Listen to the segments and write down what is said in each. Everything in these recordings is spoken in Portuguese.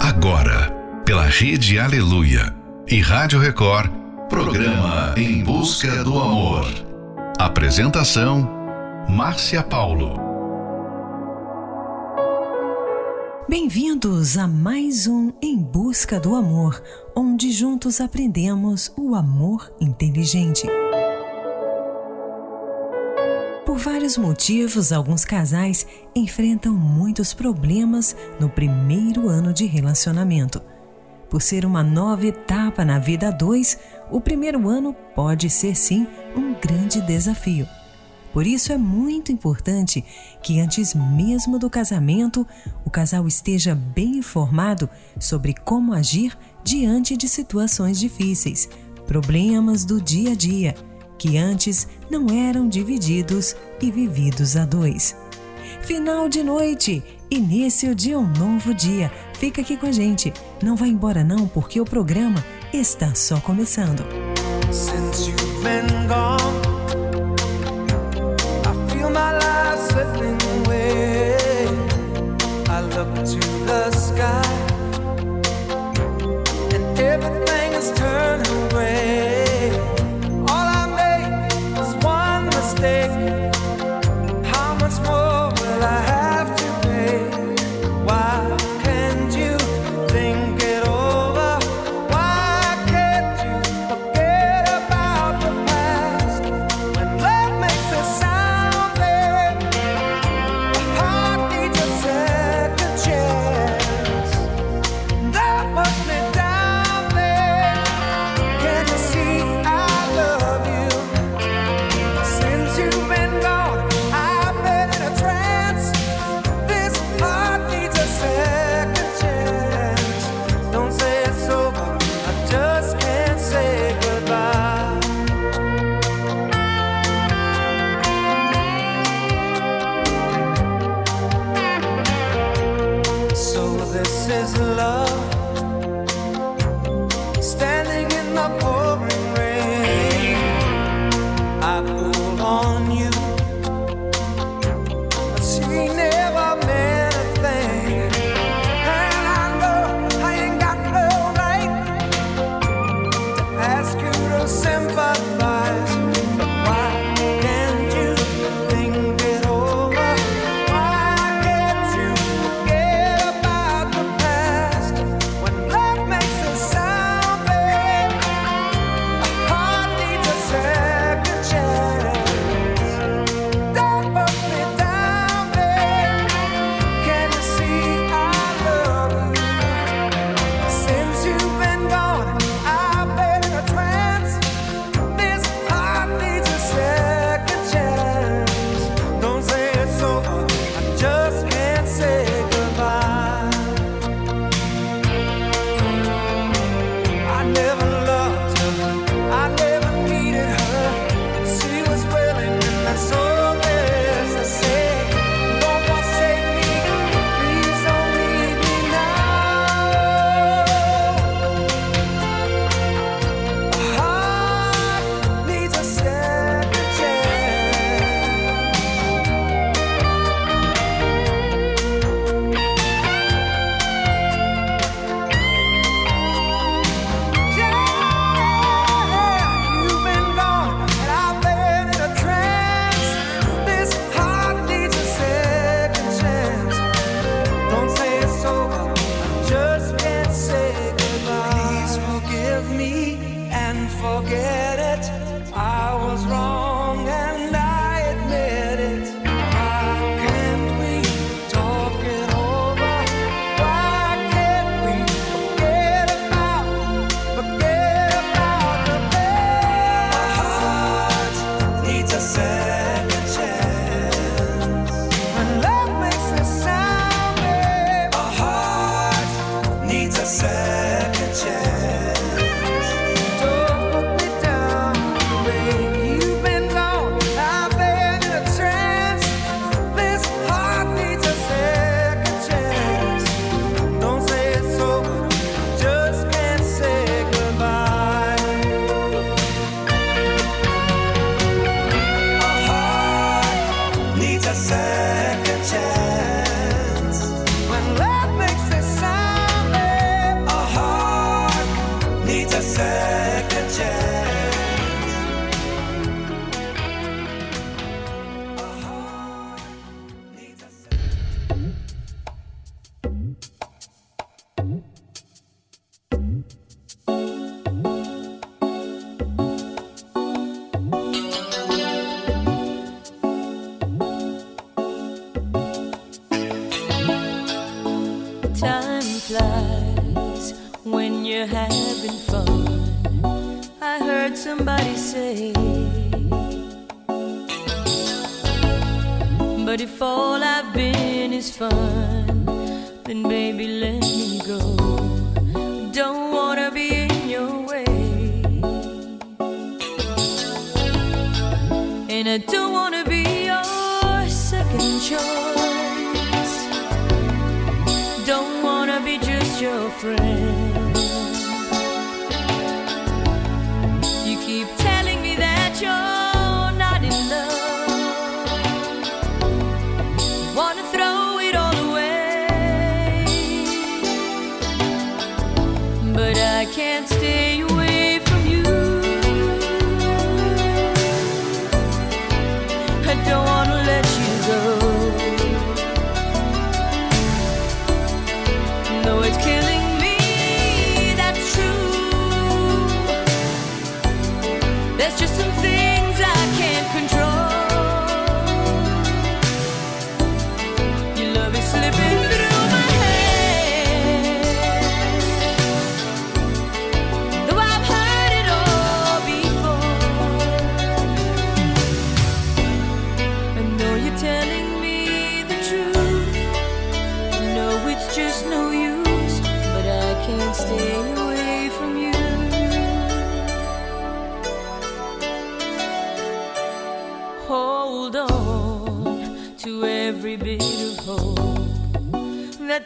Agora, pela Rede Aleluia e Rádio Record, programa Em Busca do Amor. Apresentação: Márcia Paulo. Bem-vindos a mais um Em Busca do Amor, onde juntos aprendemos o amor inteligente. Por vários motivos, alguns casais enfrentam muitos problemas no primeiro ano de relacionamento. Por ser uma nova etapa na vida a dois, o primeiro ano pode ser sim um grande desafio. Por isso é muito importante que antes mesmo do casamento, o casal esteja bem informado sobre como agir diante de situações difíceis, problemas do dia a dia que antes não eram divididos e vividos a dois. Final de noite, início de um novo dia. Fica aqui com a gente. Não vai embora não, porque o programa está só começando.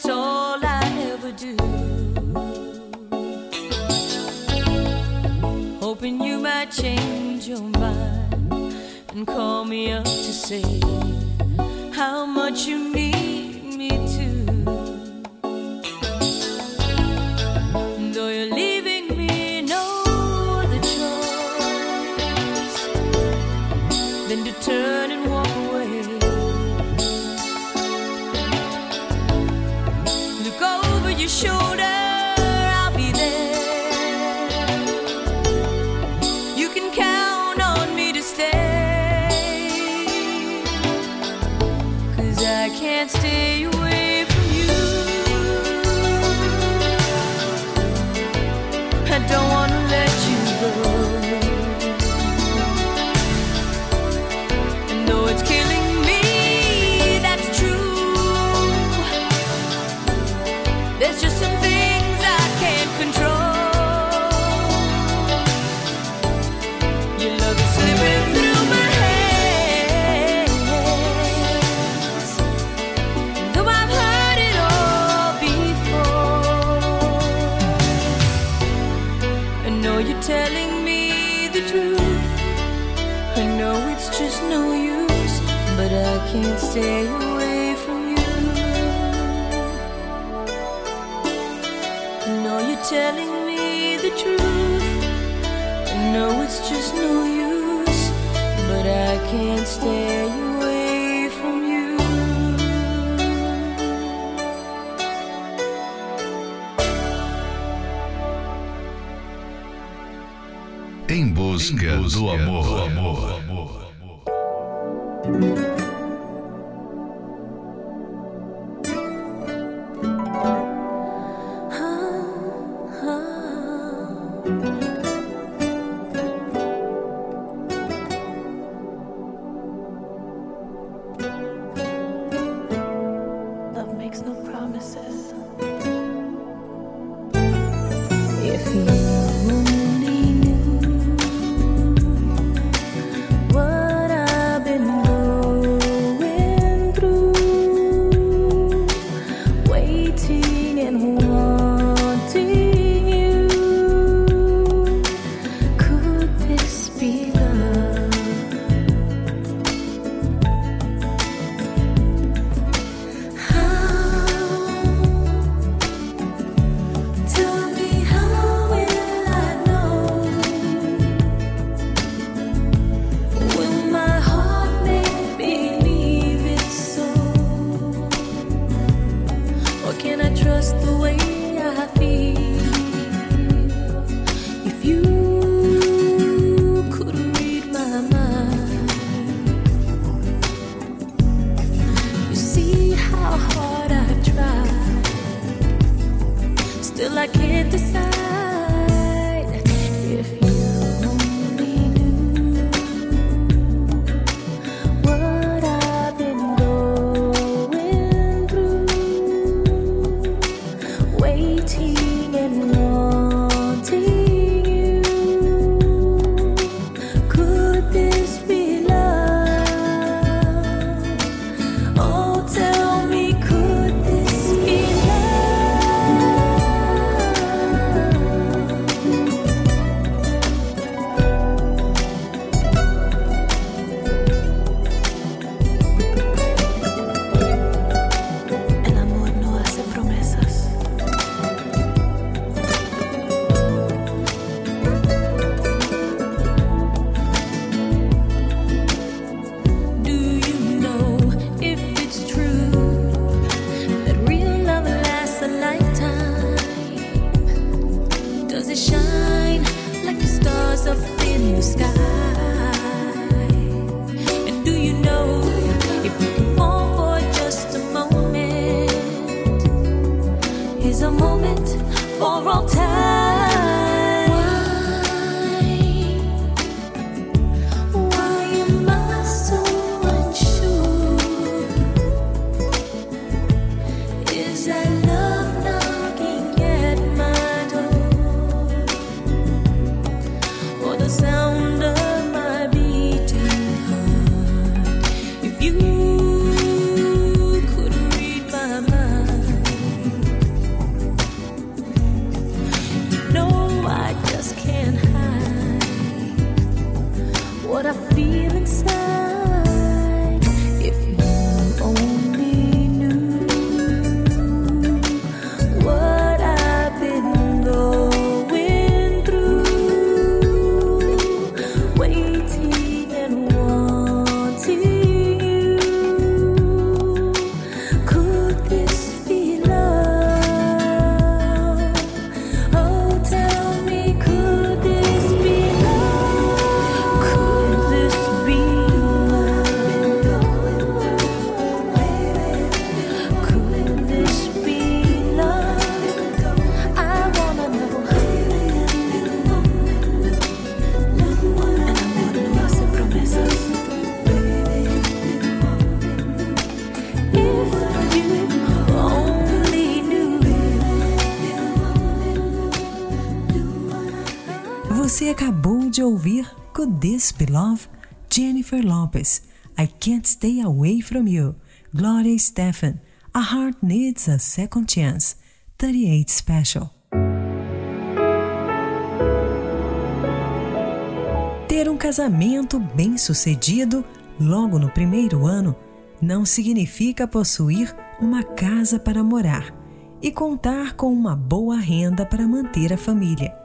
that's all I ever do. Hoping you might change your mind and call me up to say how much you need. can't stay away from you. No, you're telling me the truth. I know it's just no use, but I can't stay away from you. Em busca, em busca do amor. Do amor. Lopez, I Can't Stay Away From You, Gloria Stefan, A Heart Needs a Second Chance, 38 Special. Ter um casamento bem sucedido logo no primeiro ano não significa possuir uma casa para morar e contar com uma boa renda para manter a família.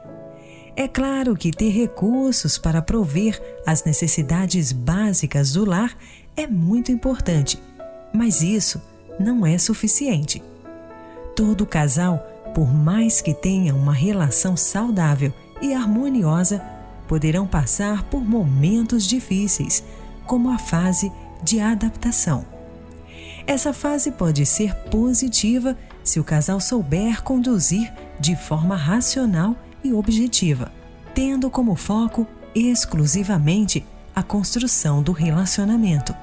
É claro que ter recursos para prover as necessidades básicas do lar é muito importante, mas isso não é suficiente. Todo casal, por mais que tenha uma relação saudável e harmoniosa, poderão passar por momentos difíceis, como a fase de adaptação. Essa fase pode ser positiva se o casal souber conduzir de forma racional e objetiva, tendo como foco exclusivamente a construção do relacionamento.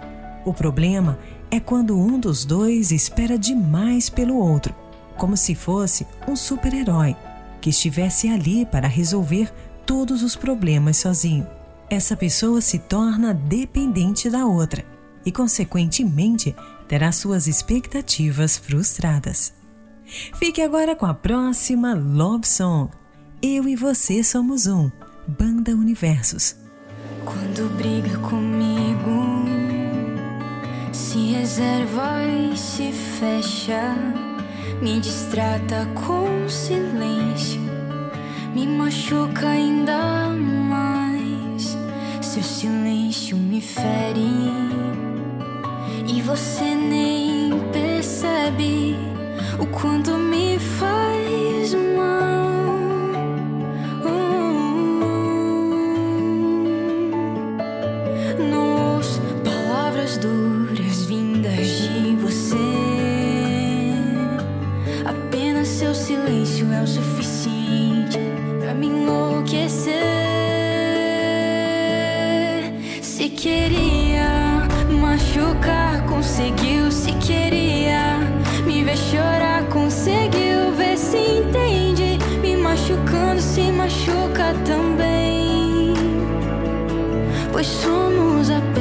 O problema é quando um dos dois espera demais pelo outro, como se fosse um super-herói que estivesse ali para resolver todos os problemas sozinho. Essa pessoa se torna dependente da outra e, consequentemente, terá suas expectativas frustradas. Fique agora com a próxima Love Song eu e você somos um. Banda Universos. Quando briga comigo, se reserva e se fecha, me distrata com silêncio, me machuca ainda mais. Seu silêncio me fere e você nem percebe o quanto me faz mal. é o suficiente pra me enlouquecer. Se queria machucar, conseguiu. Se queria me ver chorar, conseguiu. Ver se entende. Me machucando, se machuca também. Pois somos apenas.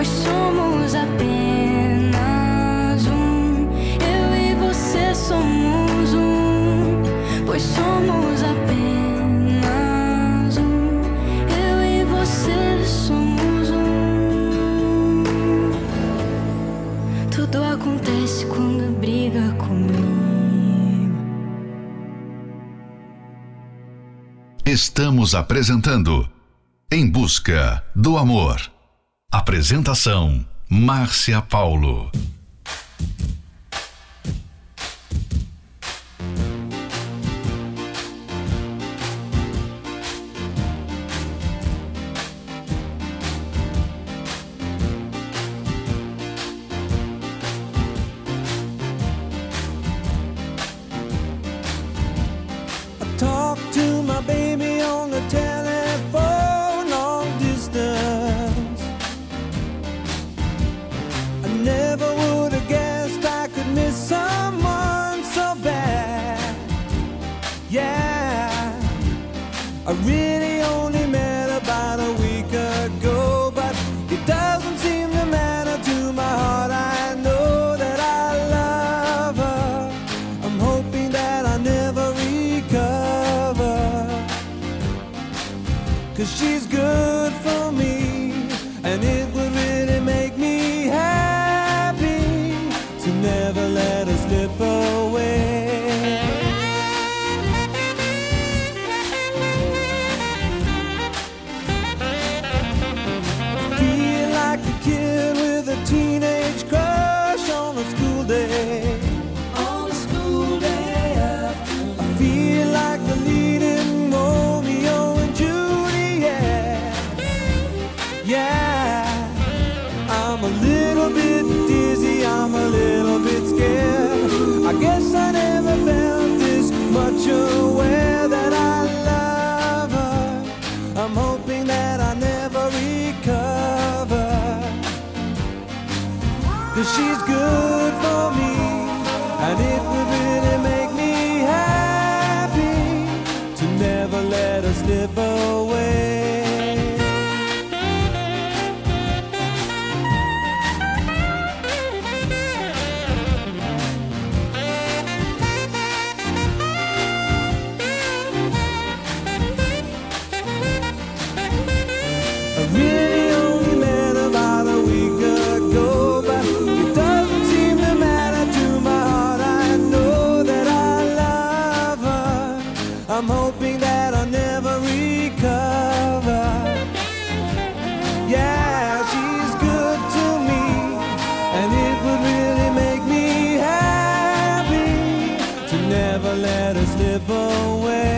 pois somos apenas um. Eu e você somos um, pois somos apenas um. Eu e você somos um. Tudo acontece quando briga comigo. Estamos apresentando Em Busca do Amor. Apresentação: Márcia Paulo. Never let us slip away. she's good. never let her slip away.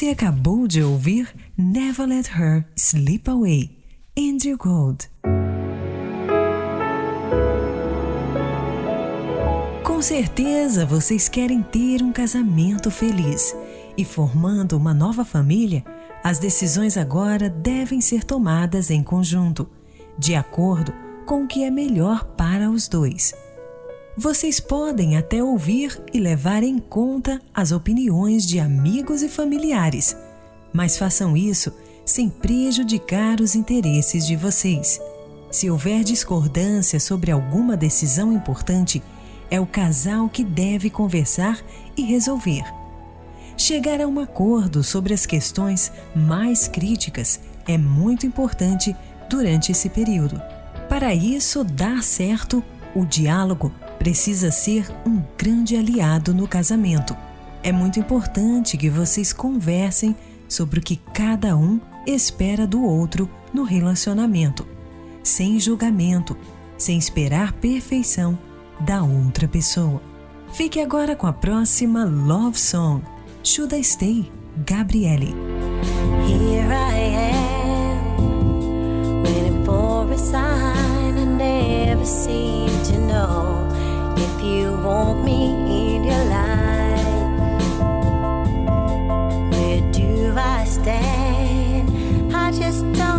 Você acabou de ouvir Never Let Her Slip Away, Andrew Gold. Com certeza vocês querem ter um casamento feliz e formando uma nova família, as decisões agora devem ser tomadas em conjunto, de acordo com o que é melhor para os dois. Vocês podem até ouvir e levar em conta as opiniões de amigos e familiares, mas façam isso sem prejudicar os interesses de vocês. Se houver discordância sobre alguma decisão importante, é o casal que deve conversar e resolver. Chegar a um acordo sobre as questões mais críticas é muito importante durante esse período. Para isso dar certo, o diálogo precisa ser um grande aliado no casamento. É muito importante que vocês conversem sobre o que cada um espera do outro no relacionamento, sem julgamento, sem esperar perfeição da outra pessoa. Fique agora com a próxima Love Song, Should I Stay, Gabriele. Here I am, waiting for a sign I never want me in your life. Where do I stand? I just don't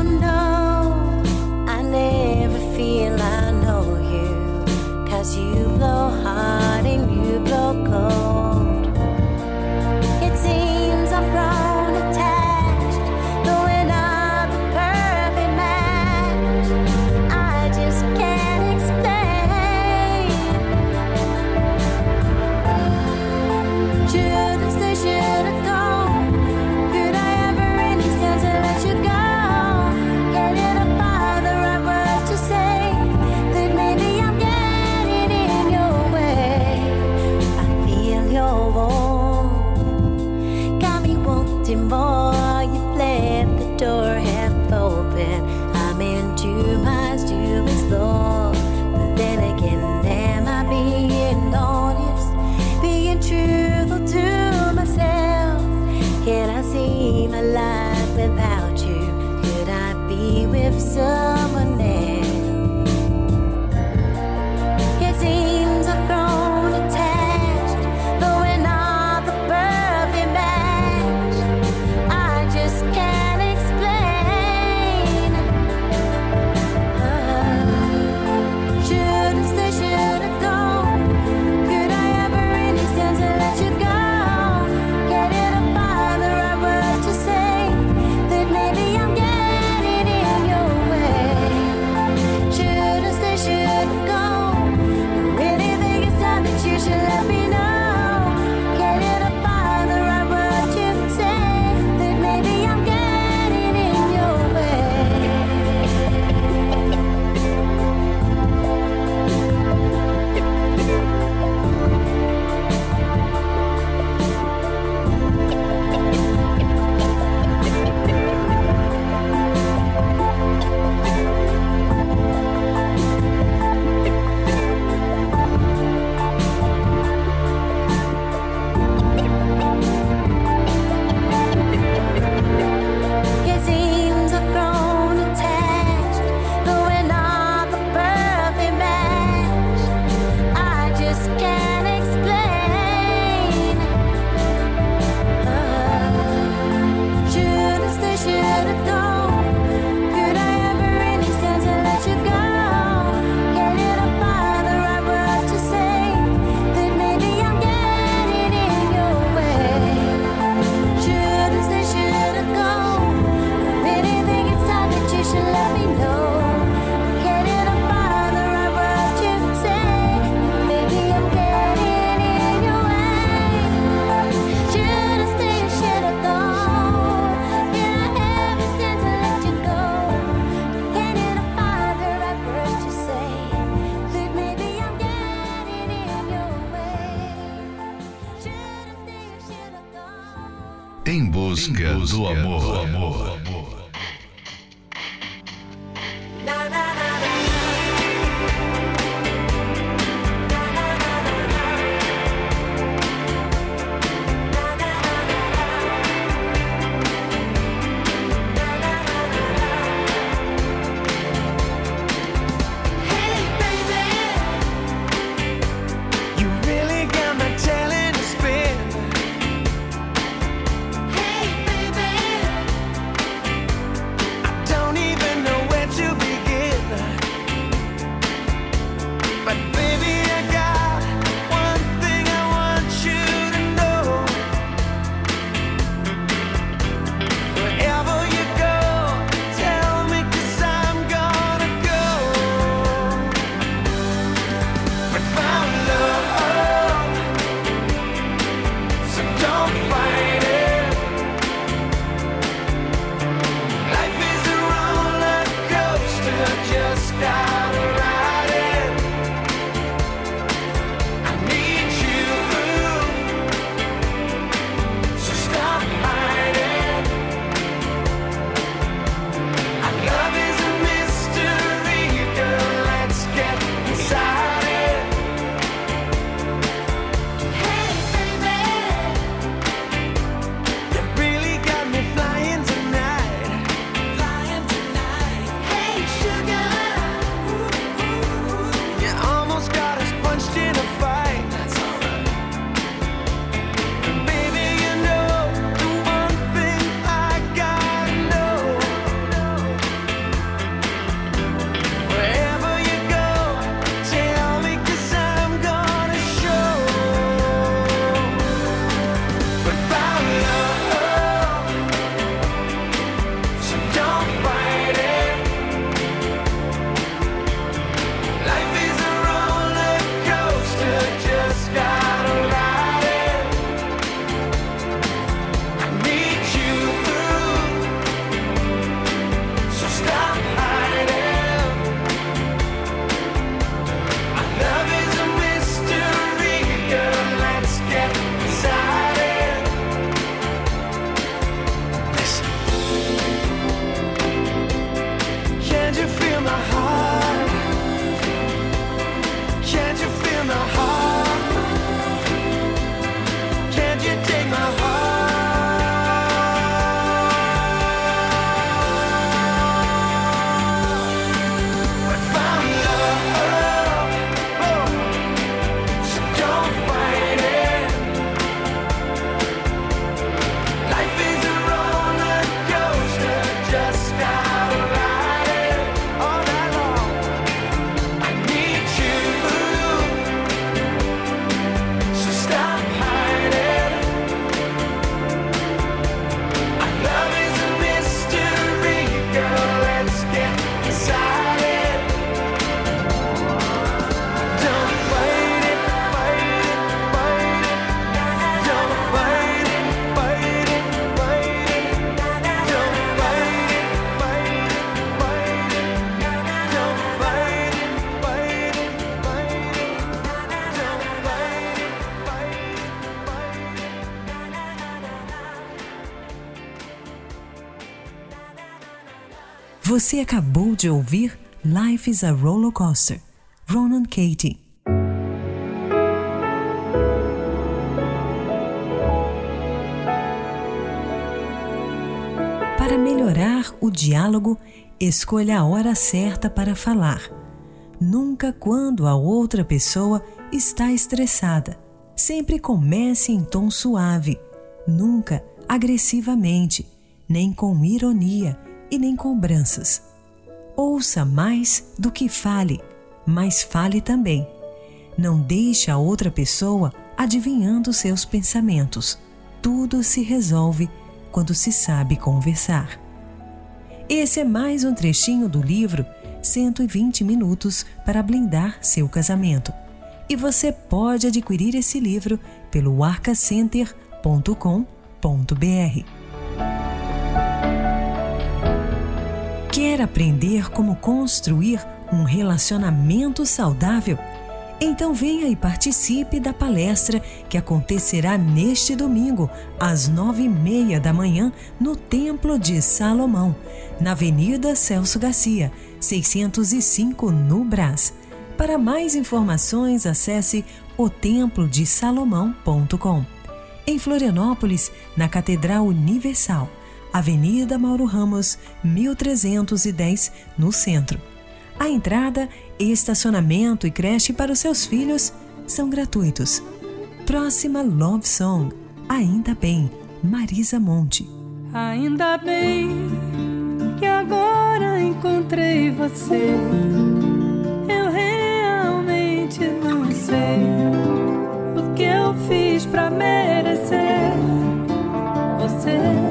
Você acabou de ouvir Life is a Roller Coaster, Ronan Katie. Para melhorar o diálogo, escolha a hora certa para falar. Nunca quando a outra pessoa está estressada. Sempre comece em tom suave, nunca agressivamente, nem com ironia e nem cobranças. Ouça mais do que fale, mas fale também. Não deixe a outra pessoa adivinhando seus pensamentos. Tudo se resolve quando se sabe conversar. Esse é mais um trechinho do livro 120 Minutos para Blindar Seu Casamento. E você pode adquirir esse livro pelo arcacenter.com.br. Quer aprender como construir um relacionamento saudável? Então venha e participe da palestra que acontecerá neste domingo, às nove e meia da manhã, no Templo de Salomão, na Avenida Celso Garcia, 605, no Brás. Para mais informações, acesse otemplodesalomão.com. Em Florianópolis, na Catedral Universal, Avenida Mauro Ramos, 1310, no centro. A entrada, estacionamento e creche para os seus filhos são gratuitos. Próxima Love Song, Ainda Bem, Marisa Monte. Ainda bem que agora encontrei você. Eu realmente não sei o que eu fiz pra merecer você.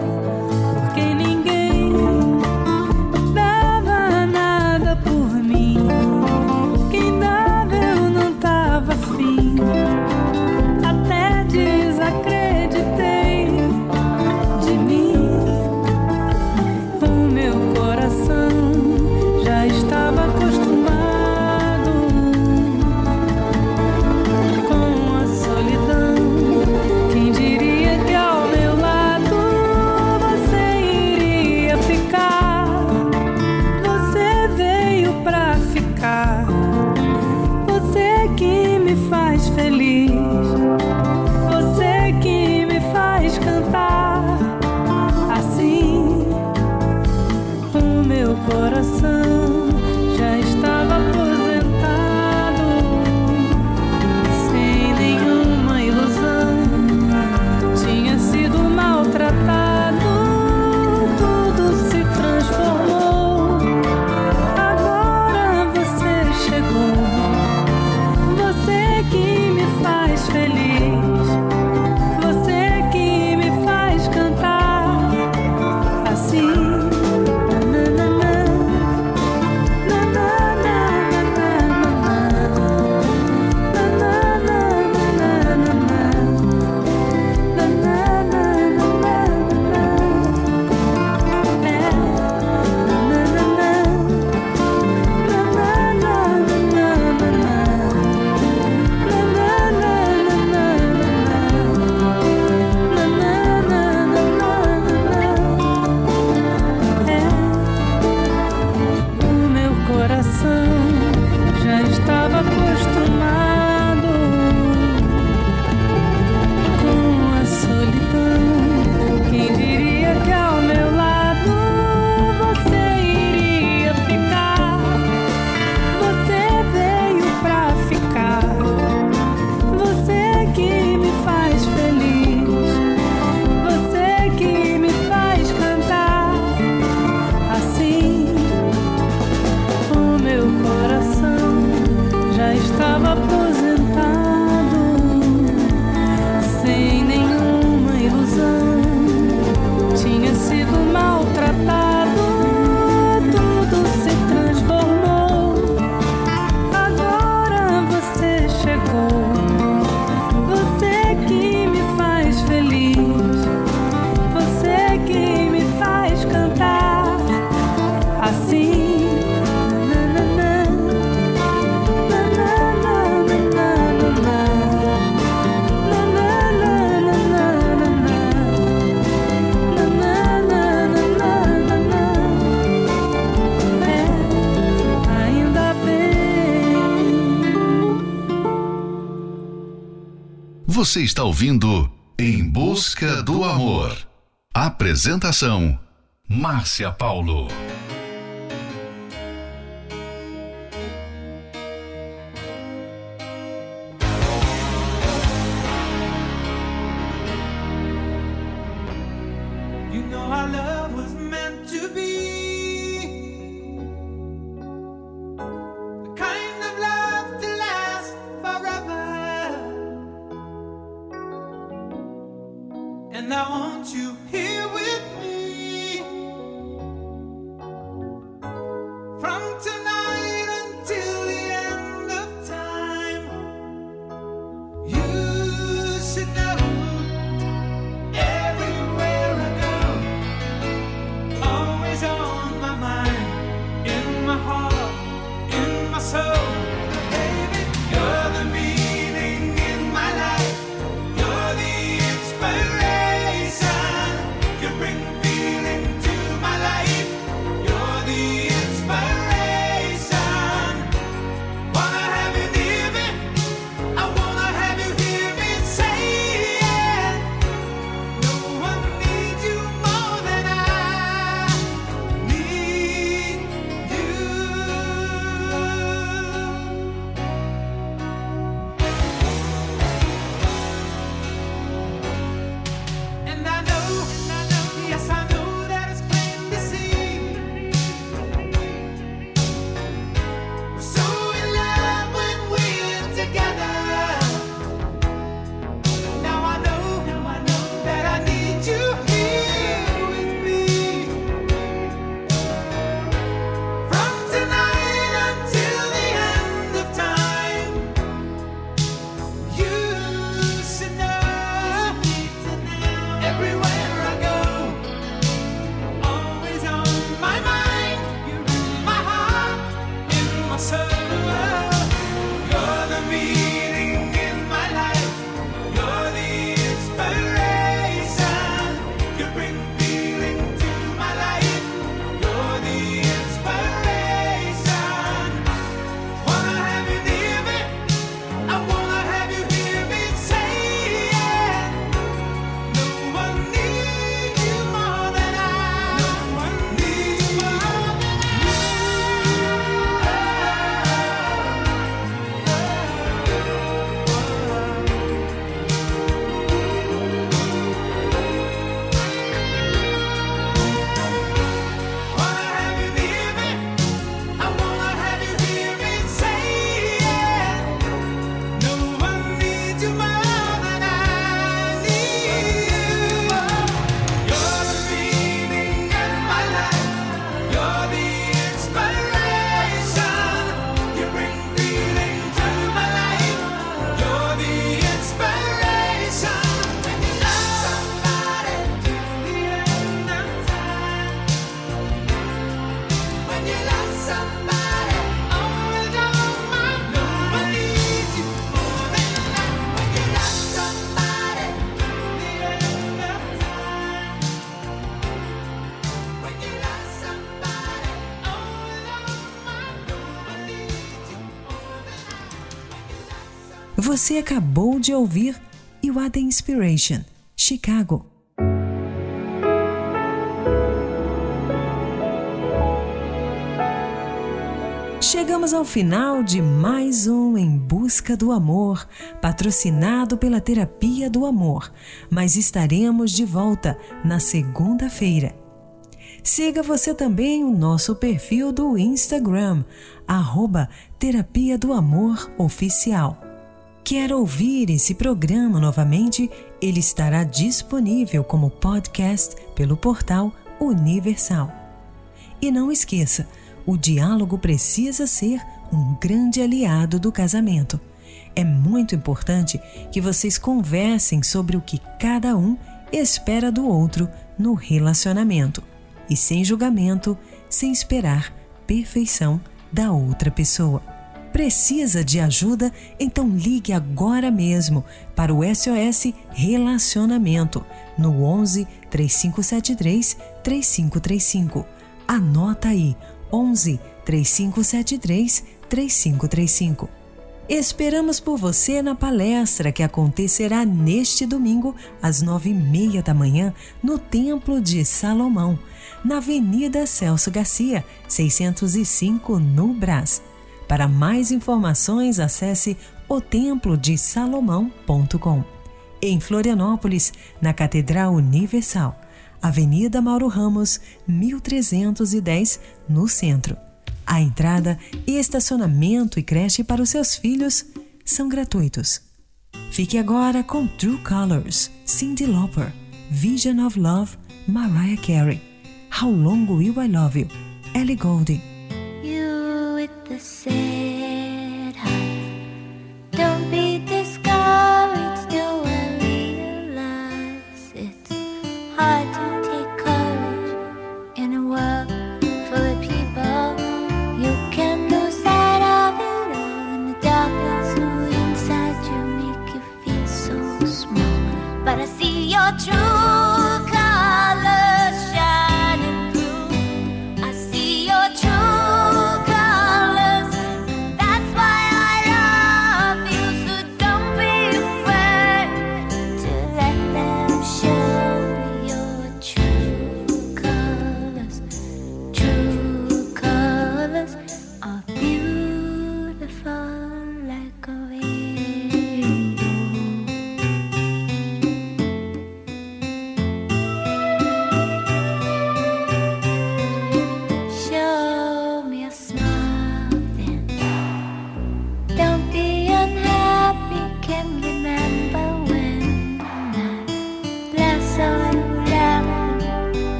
Você está ouvindo Em Busca do Amor. Apresentação: Márcia Paulo. Você acabou de ouvir You Are the Inspiration, Chicago. Chegamos ao final de mais um Em Busca do Amor, patrocinado pela Terapia do Amor, mas estaremos de volta na segunda-feira. Siga você também o nosso perfil do Instagram, arroba Terapia do Amor Oficial. Quer ouvir esse programa novamente? Ele estará disponível como podcast pelo portal Universal. E não esqueça, o diálogo precisa ser um grande aliado do casamento. É muito importante que vocês conversem sobre o que cada um espera do outro no relacionamento e sem julgamento, sem esperar perfeição da outra pessoa. Precisa de ajuda? Então ligue agora mesmo para o SOS Relacionamento no 11 3573 3535. Anota aí: 11 3573 3535. Esperamos por você na palestra que acontecerá neste domingo, às nove e meia da manhã, no Templo de Salomão, na Avenida Celso Garcia, 605, no Brás. Para mais informações, acesse otemplodesalomão.com. Em Florianópolis, na Catedral Universal, Avenida Mauro Ramos, 1310, no centro. A entrada, estacionamento e creche para os seus filhos são gratuitos. Fique agora com True Colors, Cindy Lauper, Vision of Love, Mariah Carey, How Long Will I Love You, Ellie Goulding.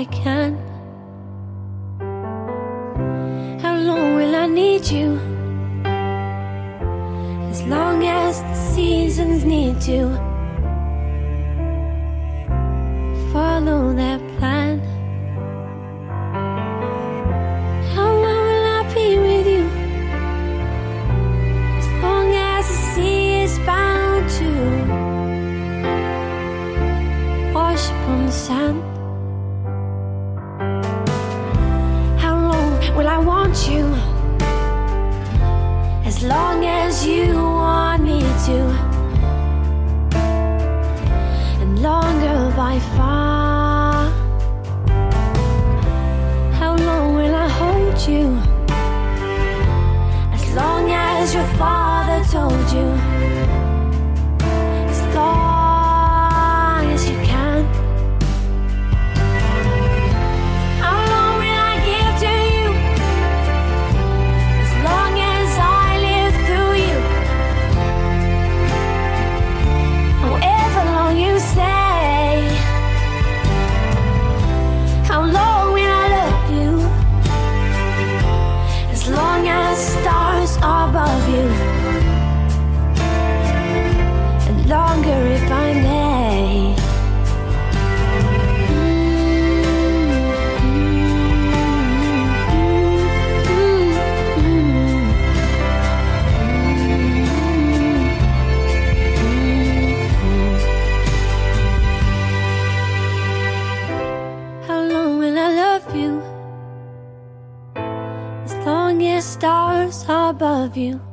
And long will I need you. As long as the seasons need to follow their plan. How long will I be with you? As long as the sea is bound to wash upon the sand. I want you? As long as you want me to, and longer by far. How long will I hold you? As long as your father told you. Above you.